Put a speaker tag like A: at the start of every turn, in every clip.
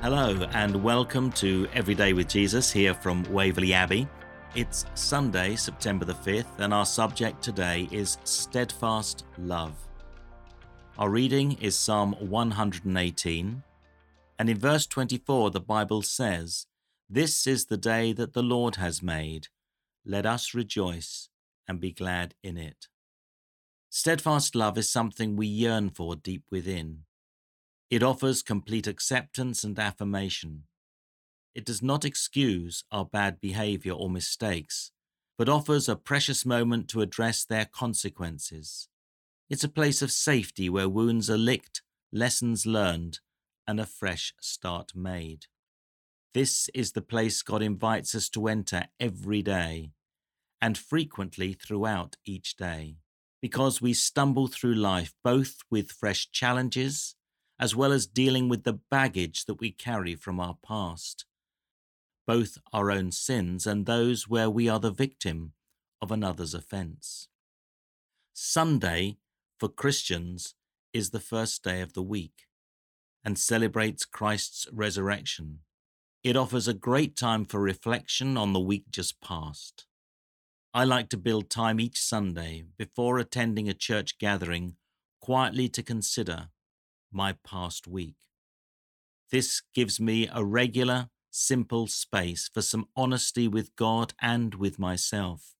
A: Hello, and welcome to Everyday with Jesus here from Waverley Abbey. It's Sunday, September the 5th, and our subject today is steadfast love. Our reading is Psalm 118, and in verse 24, the Bible says, This is the day that the Lord has made. Let us rejoice and be glad in it. Steadfast love is something we yearn for deep within. It offers complete acceptance and affirmation. It does not excuse our bad behavior or mistakes, but offers a precious moment to address their consequences. It's a place of safety where wounds are licked, lessons learned, and a fresh start made. This is the place God invites us to enter every day, and frequently throughout each day, because we stumble through life both with fresh challenges as well as dealing with the baggage that we carry from our past, both our own sins and those where we are the victim of another's offence. Sunday, for Christians, is the first day of the week and celebrates Christ's resurrection. It offers a great time for reflection on the week just past. I like to build time each Sunday before attending a church gathering quietly to consider my past week. This gives me a regular, simple space for some honesty with God and with myself.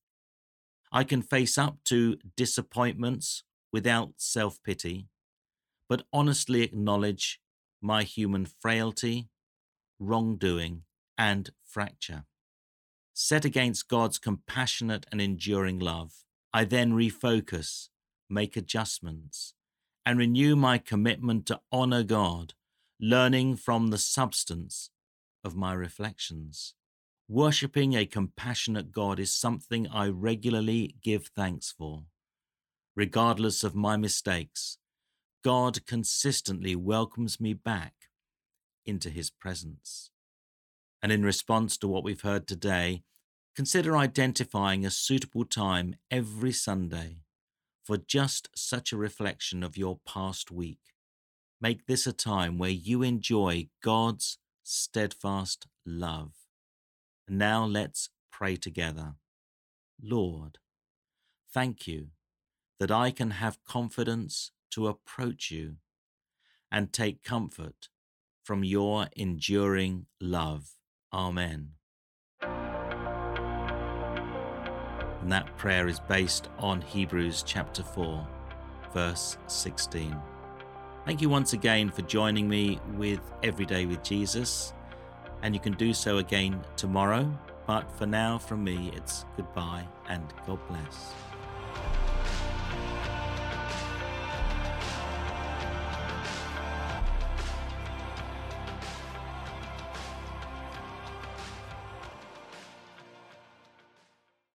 A: I can face up to disappointments without self pity, but honestly acknowledge my human frailty, wrongdoing, and fracture. Set against God's compassionate and enduring love, I then refocus, make adjustments, and renew my commitment to honor God, learning from the substance of my reflections. Worshipping a compassionate God is something I regularly give thanks for. Regardless of my mistakes, God consistently welcomes me back into his presence. And in response to what we've heard today, consider identifying a suitable time every Sunday for just such a reflection of your past week. Make this a time where you enjoy God's steadfast love. And now let's pray together. Lord, thank you that I can have confidence to approach you and take comfort from your enduring love. Amen. And that prayer is based on Hebrews chapter 4, verse 16. Thank you once again for joining me with Everyday with Jesus. And you can do so again tomorrow. But for now, from me, it's goodbye and God bless.